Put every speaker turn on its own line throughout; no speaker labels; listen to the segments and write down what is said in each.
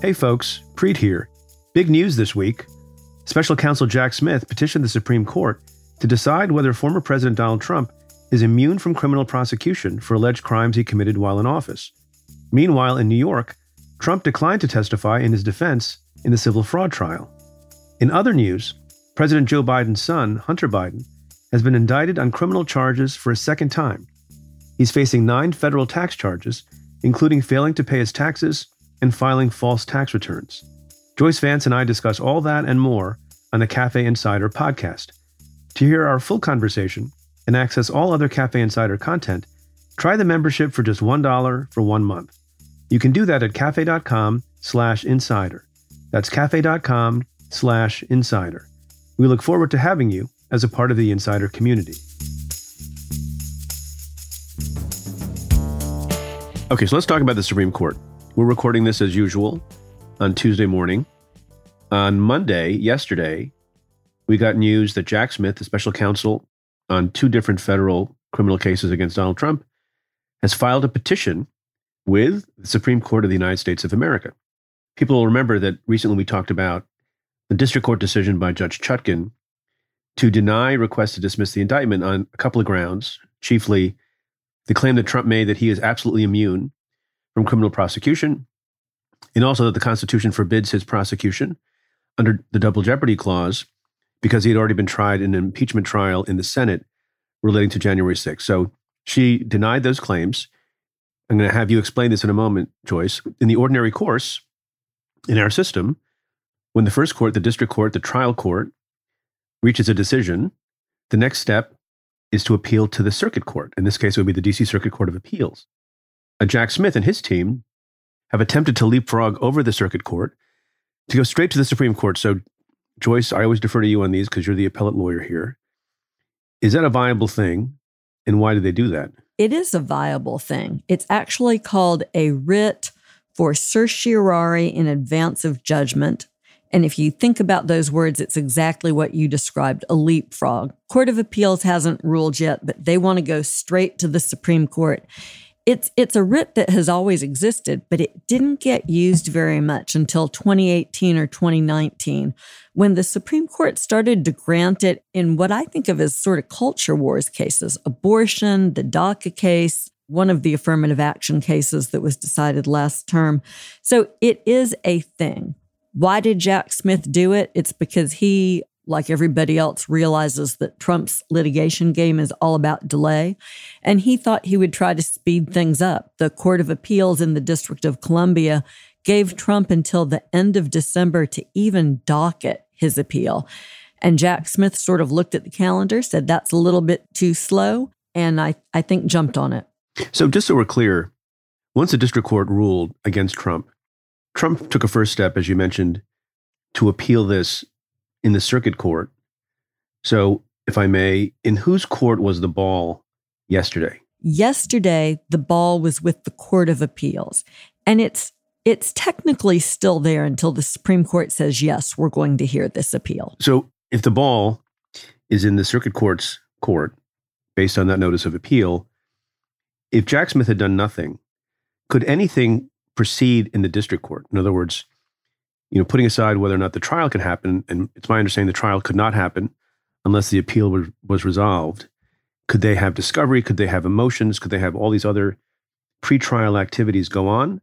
Hey folks, Preet here. Big news this week. Special counsel Jack Smith petitioned the Supreme Court to decide whether former President Donald Trump is immune from criminal prosecution for alleged crimes he committed while in office. Meanwhile, in New York, Trump declined to testify in his defense in the civil fraud trial. In other news, President Joe Biden's son, Hunter Biden, has been indicted on criminal charges for a second time. He's facing nine federal tax charges, including failing to pay his taxes and filing false tax returns. Joyce Vance and I discuss all that and more on the Cafe Insider podcast. To hear our full conversation and access all other Cafe Insider content, try the membership for just $1 for one month. You can do that at cafe.com slash insider. That's cafe.com slash insider. We look forward to having you as a part of the insider community. Okay, so let's talk about the Supreme Court. We're recording this as usual on Tuesday morning. On Monday, yesterday, we got news that Jack Smith, the special counsel on two different federal criminal cases against Donald Trump, has filed a petition with the Supreme Court of the United States of America. People will remember that recently we talked about the district court decision by Judge Chutkan to deny requests to dismiss the indictment on a couple of grounds, chiefly the claim that Trump made that he is absolutely immune from criminal prosecution, and also that the Constitution forbids his prosecution under the double jeopardy clause because he had already been tried in an impeachment trial in the Senate relating to January 6th. So she denied those claims. I'm going to have you explain this in a moment, Joyce. In the ordinary course, in our system, when the first court, the district court, the trial court reaches a decision, the next step is to appeal to the circuit court. In this case, it would be the DC Circuit Court of Appeals. Uh, Jack Smith and his team have attempted to leapfrog over the circuit court to go straight to the Supreme Court. So, Joyce, I always defer to you on these because you're the appellate lawyer here. Is that a viable thing? And why do they do that?
It is a viable thing. It's actually called a writ for certiorari in advance of judgment and if you think about those words, it's exactly what you described a leapfrog. Court of Appeals hasn't ruled yet, but they want to go straight to the Supreme Court. It's, it's a writ that has always existed, but it didn't get used very much until 2018 or 2019 when the Supreme Court started to grant it in what I think of as sort of culture wars cases abortion, the DACA case, one of the affirmative action cases that was decided last term. So it is a thing. Why did Jack Smith do it? It's because he, like everybody else, realizes that Trump's litigation game is all about delay. And he thought he would try to speed things up. The Court of Appeals in the District of Columbia gave Trump until the end of December to even docket his appeal. And Jack Smith sort of looked at the calendar, said that's a little bit too slow, and I, I think jumped on it.
So, just so we're clear, once the district court ruled against Trump, Trump took a first step, as you mentioned, to appeal this in the circuit court. So, if I may, in whose court was the ball yesterday?
Yesterday, the ball was with the Court of Appeals. And it's it's technically still there until the Supreme Court says, yes, we're going to hear this appeal.
So if the ball is in the circuit court's court based on that notice of appeal, if Jack Smith had done nothing, could anything proceed in the district court. In other words, you know, putting aside whether or not the trial could happen, and it's my understanding the trial could not happen unless the appeal was, was resolved. Could they have discovery? Could they have emotions? Could they have all these other pretrial activities go on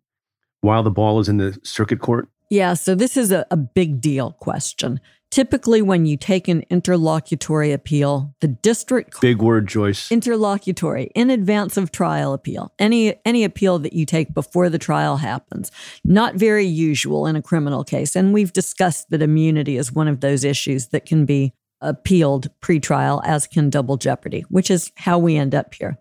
while the ball is in the circuit court?
Yeah, so this is a, a big deal question. Typically, when you take an interlocutory appeal, the district
big word, Joyce.
Interlocutory in advance of trial appeal. Any any appeal that you take before the trial happens, not very usual in a criminal case. And we've discussed that immunity is one of those issues that can be appealed pre-trial, as can double jeopardy, which is how we end up here.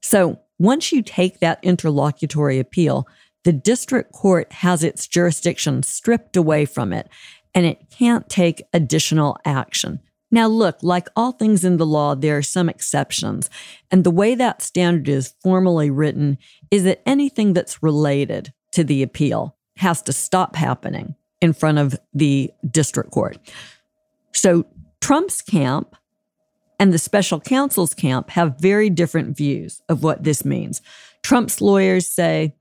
So once you take that interlocutory appeal, the district court has its jurisdiction stripped away from it and it can't take additional action. Now, look, like all things in the law, there are some exceptions. And the way that standard is formally written is that anything that's related to the appeal has to stop happening in front of the district court. So, Trump's camp and the special counsel's camp have very different views of what this means. Trump's lawyers say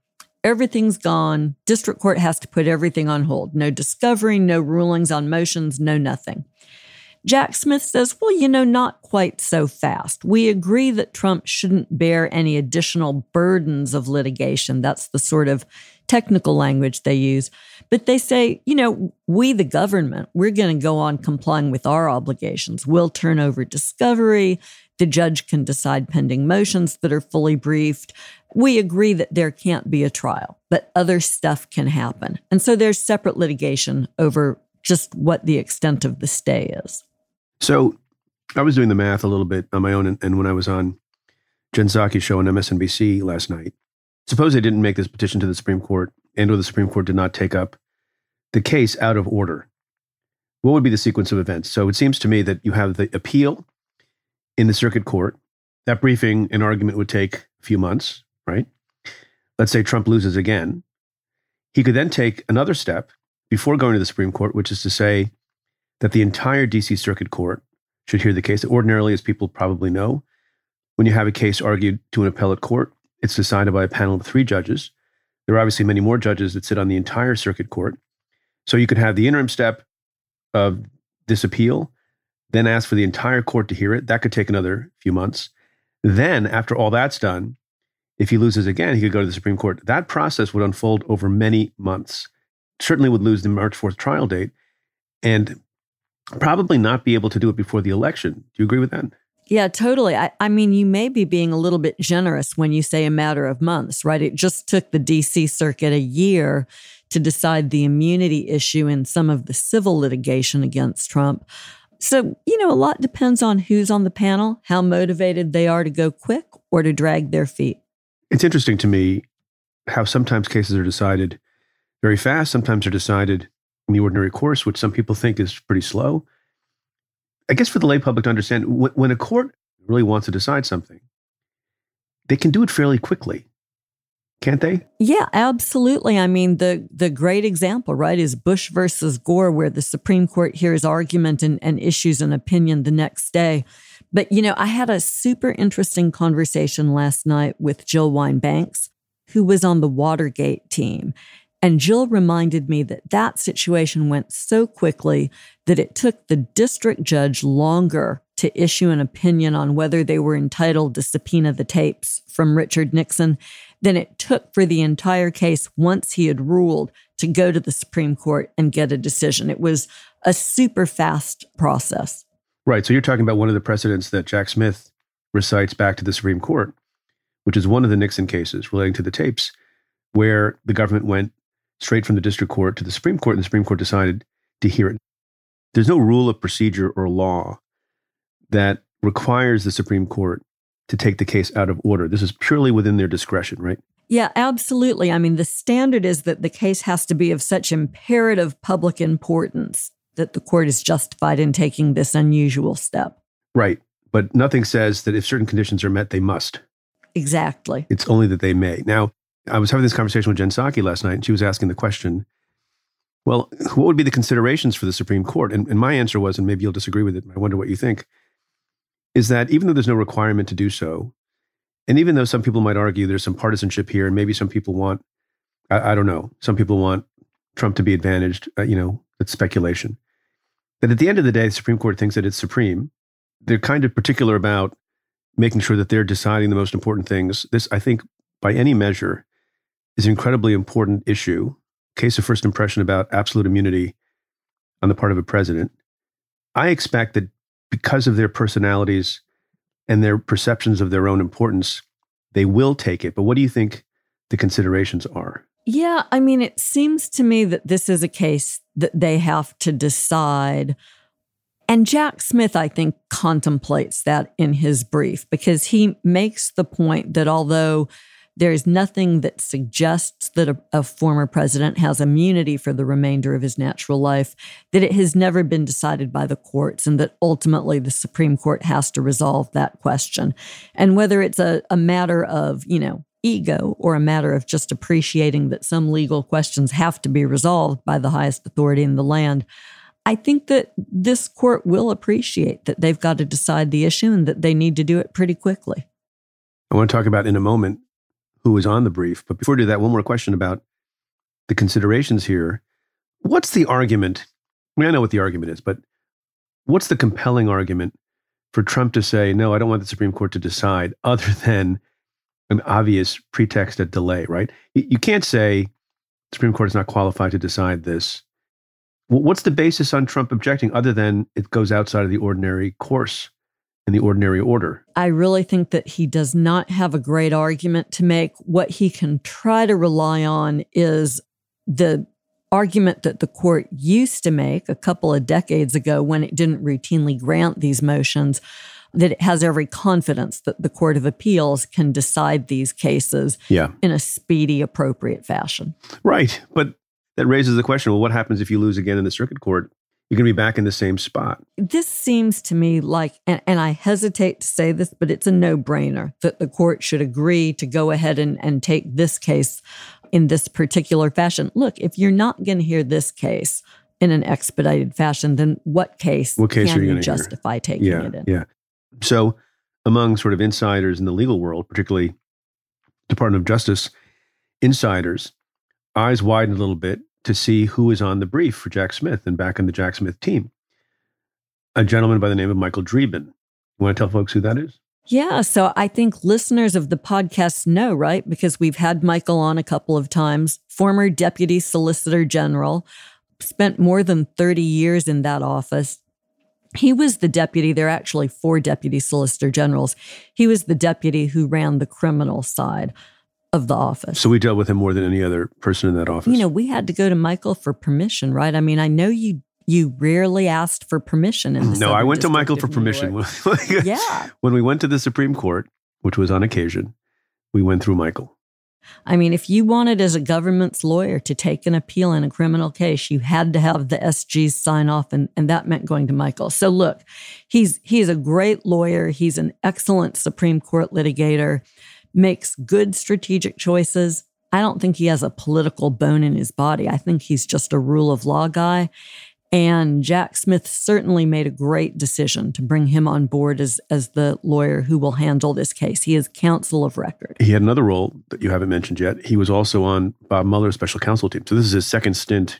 everything's gone. District court has to put everything on hold. No discovery, no rulings on motions, no nothing. Jack Smith says, well, you know, not quite so fast. We agree that Trump shouldn't bear any additional burdens of litigation. That's the sort of technical language they use. But they say, you know, we, the government, we're going to go on complying with our obligations. We'll turn over discovery. The judge can decide pending motions that are fully briefed. We agree that there can't be a trial, but other stuff can happen. And so there's separate litigation over just what the extent of the stay is.
So I was doing the math a little bit on my own, and, and when I was on Jen Psaki's show on MSNBC last night, suppose they didn't make this petition to the Supreme Court, and or the Supreme Court did not take up the case out of order. What would be the sequence of events? So it seems to me that you have the appeal in the circuit court. That briefing and argument would take a few months, right? Let's say Trump loses again. He could then take another step before going to the Supreme Court, which is to say, that the entire DC Circuit Court should hear the case. Ordinarily, as people probably know, when you have a case argued to an appellate court, it's decided by a panel of three judges. There are obviously many more judges that sit on the entire circuit court. So you could have the interim step of this appeal, then ask for the entire court to hear it. That could take another few months. Then, after all that's done, if he loses again, he could go to the Supreme Court. That process would unfold over many months. Certainly would lose the March 4th trial date. And probably not be able to do it before the election. Do you agree with that?
Yeah, totally. I, I, mean, you may be being a little bit generous when you say a matter of months, right? It just took the DC circuit a year to decide the immunity issue in some of the civil litigation against Trump. So, you know, a lot depends on who's on the panel, how motivated they are to go quick or to drag their feet.
It's interesting to me how sometimes cases are decided very fast, sometimes they're decided in the ordinary course, which some people think is pretty slow. I guess for the lay public to understand, when a court really wants to decide something, they can do it fairly quickly, can't they?
Yeah, absolutely. I mean, the the great example, right, is Bush versus Gore, where the Supreme Court hears argument and, and issues an opinion the next day. But you know, I had a super interesting conversation last night with Jill Wine-Banks, who was on the Watergate team. And Jill reminded me that that situation went so quickly that it took the district judge longer to issue an opinion on whether they were entitled to subpoena the tapes from Richard Nixon than it took for the entire case once he had ruled to go to the Supreme Court and get a decision. It was a super fast process.
Right. So you're talking about one of the precedents that Jack Smith recites back to the Supreme Court, which is one of the Nixon cases relating to the tapes, where the government went straight from the district court to the Supreme Court, and the Supreme Court decided to hear it. There's no rule of procedure or law that requires the Supreme Court to take the case out of order. This is purely within their discretion, right?
Yeah, absolutely. I mean, the standard is that the case has to be of such imperative public importance that the court is justified in taking this unusual step.
Right. But nothing says that if certain conditions are met, they must.
Exactly.
It's only that they may. Now, I was having this conversation with Jen Psaki last night, and she was asking the question, well, what would be the considerations for the Supreme Court? And, and my answer was, and maybe you'll disagree with it, I wonder what you think, is that even though there's no requirement to do so, and even though some people might argue there's some partisanship here, and maybe some people want, I, I don't know, some people want Trump to be advantaged, uh, you know, it's speculation. That at the end of the day, the Supreme Court thinks that it's supreme. They're kind of particular about making sure that they're deciding the most important things. This, I think, by any measure, is an incredibly important issue. Case of first impression about absolute immunity on the part of a president. I expect that because of their personalities and their perceptions of their own importance, they will take it. But what do you think the considerations are?
Yeah, I mean, it seems to me that this is a case that they have to decide. And Jack Smith, I think, contemplates that in his brief because he makes the point that although there is nothing that suggests that a, a, former president has immunity for the remainder of his natural life, that it has never been decided by the courts, and that ultimately the Supreme Court has to resolve that question. And whether it's a, a matter of, you know, ego or a matter of just appreciating that some legal questions have to be resolved by the highest authority in the land, I think that this court will appreciate that they've got to decide the issue and that they need to do it pretty quickly.
I want to talk about in a moment who is on the brief. But before we do that, one more question about the considerations here. What's the argument? I mean, I know what the argument is, but what's the compelling argument for Trump to say, no, I don't want the Supreme Court to decide, other than an obvious pretext at delay, right? You can't say the Supreme Court is not qualified to decide this. What's the basis on Trump objecting other than it goes outside of the ordinary course and the ordinary order?
I really think that he does not have a great argument to make. What he can try to rely on is the argument that the court used to make a couple of decades ago when it didn't routinely grant these motions that it has every confidence that the Court of Appeals can decide these cases
yeah.
in a speedy, appropriate fashion.
Right. But that raises the question well, what happens if you lose again in the circuit court? You're going to be back in the same spot.
This seems to me like, and, and I hesitate to say this, but it's a no brainer that the court should agree to go ahead and, and take this case in this particular fashion. Look, if you're not going to hear this case in an expedited fashion, then what case,
what case
can
are you,
you justify
hear?
taking
yeah,
it in?
Yeah. So, among sort of insiders in the legal world, particularly Department of Justice insiders, eyes widen a little bit to see who is on the brief for Jack Smith and back in the Jack Smith team. A gentleman by the name of Michael Dreeben. You want to tell folks who that is?
Yeah. So I think listeners of the podcast know, right? Because we've had Michael on a couple of times, former deputy solicitor general, spent more than 30 years in that office. He was the deputy. There are actually four deputy solicitor generals. He was the deputy who ran the criminal side of the office.
So we dealt with him more than any other person in that office.
You know, we had to go to Michael for permission, right? I mean, I know you you rarely asked for permission in the
No, I went to Michael for permission.
Yeah.
When we went to the Supreme Court, which was on occasion, we went through Michael.
I mean, if you wanted as a government's lawyer to take an appeal in a criminal case, you had to have the SGs sign off, and, and that meant going to Michael. So look, he's he's a great lawyer. He's an excellent Supreme Court litigator, makes good strategic choices. I don't think he has a political bone in his body. I think he's just a rule of law guy. And Jack Smith certainly made a great decision to bring him on board as, as the lawyer who will handle this case. He is counsel of record.
He had another role that you haven't mentioned yet. He was also on Bob Mueller's special counsel team. So this is his second stint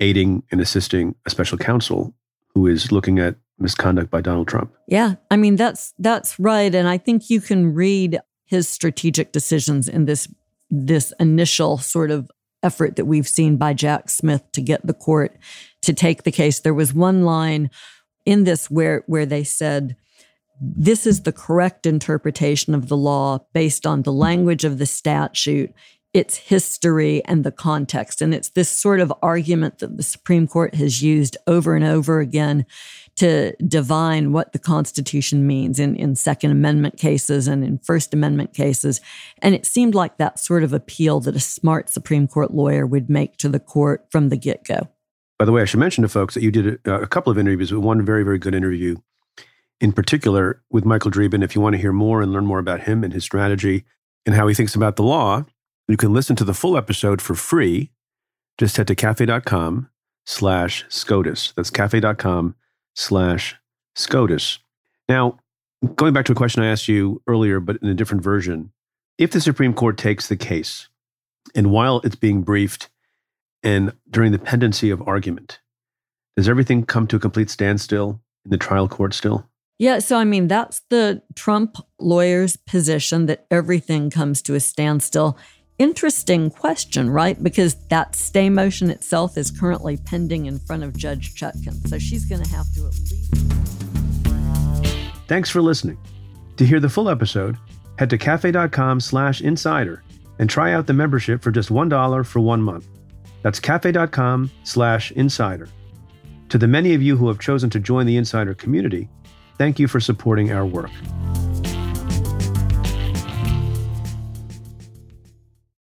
aiding and assisting a special counsel who is looking at misconduct by Donald Trump.
Yeah, I mean that's that's right and I think you can read his strategic decisions in this this initial sort of effort that we've seen by Jack Smith to get the court to take the case. There was one line in this where where they said this is the correct interpretation of the law based on the language of the statute, its history, and the context. And it's this sort of argument that the Supreme Court has used over and over again to divine what the Constitution means in, in Second Amendment cases and in First Amendment cases. And it seemed like that sort of appeal that a smart Supreme Court lawyer would make to the court from the get go.
By the way, I should mention to folks that you did a, a couple of interviews, but one very, very good interview in particular with Michael Dreeben. If you want to hear more and learn more about him and his strategy and how he thinks about the law, you can listen to the full episode for free. Just head to cafe.com slash SCOTUS. That's cafe.com slash SCOTUS. Now, going back to a question I asked you earlier, but in a different version, if the Supreme Court takes the case and while it's being briefed and during the pendency of argument, does everything come to a complete standstill in the trial court still?
Yeah, so I mean, that's the Trump lawyer's position that everything comes to a standstill. Interesting question, right? Because that stay motion itself is currently pending in front of Judge Chutkan. So she's going to have to at least.
Thanks for listening. To hear the full episode, head to cafe.com slash insider and try out the membership for just $1 for one month. That's cafe.com slash insider. To the many of you who have chosen to join the insider community, thank you for supporting our work.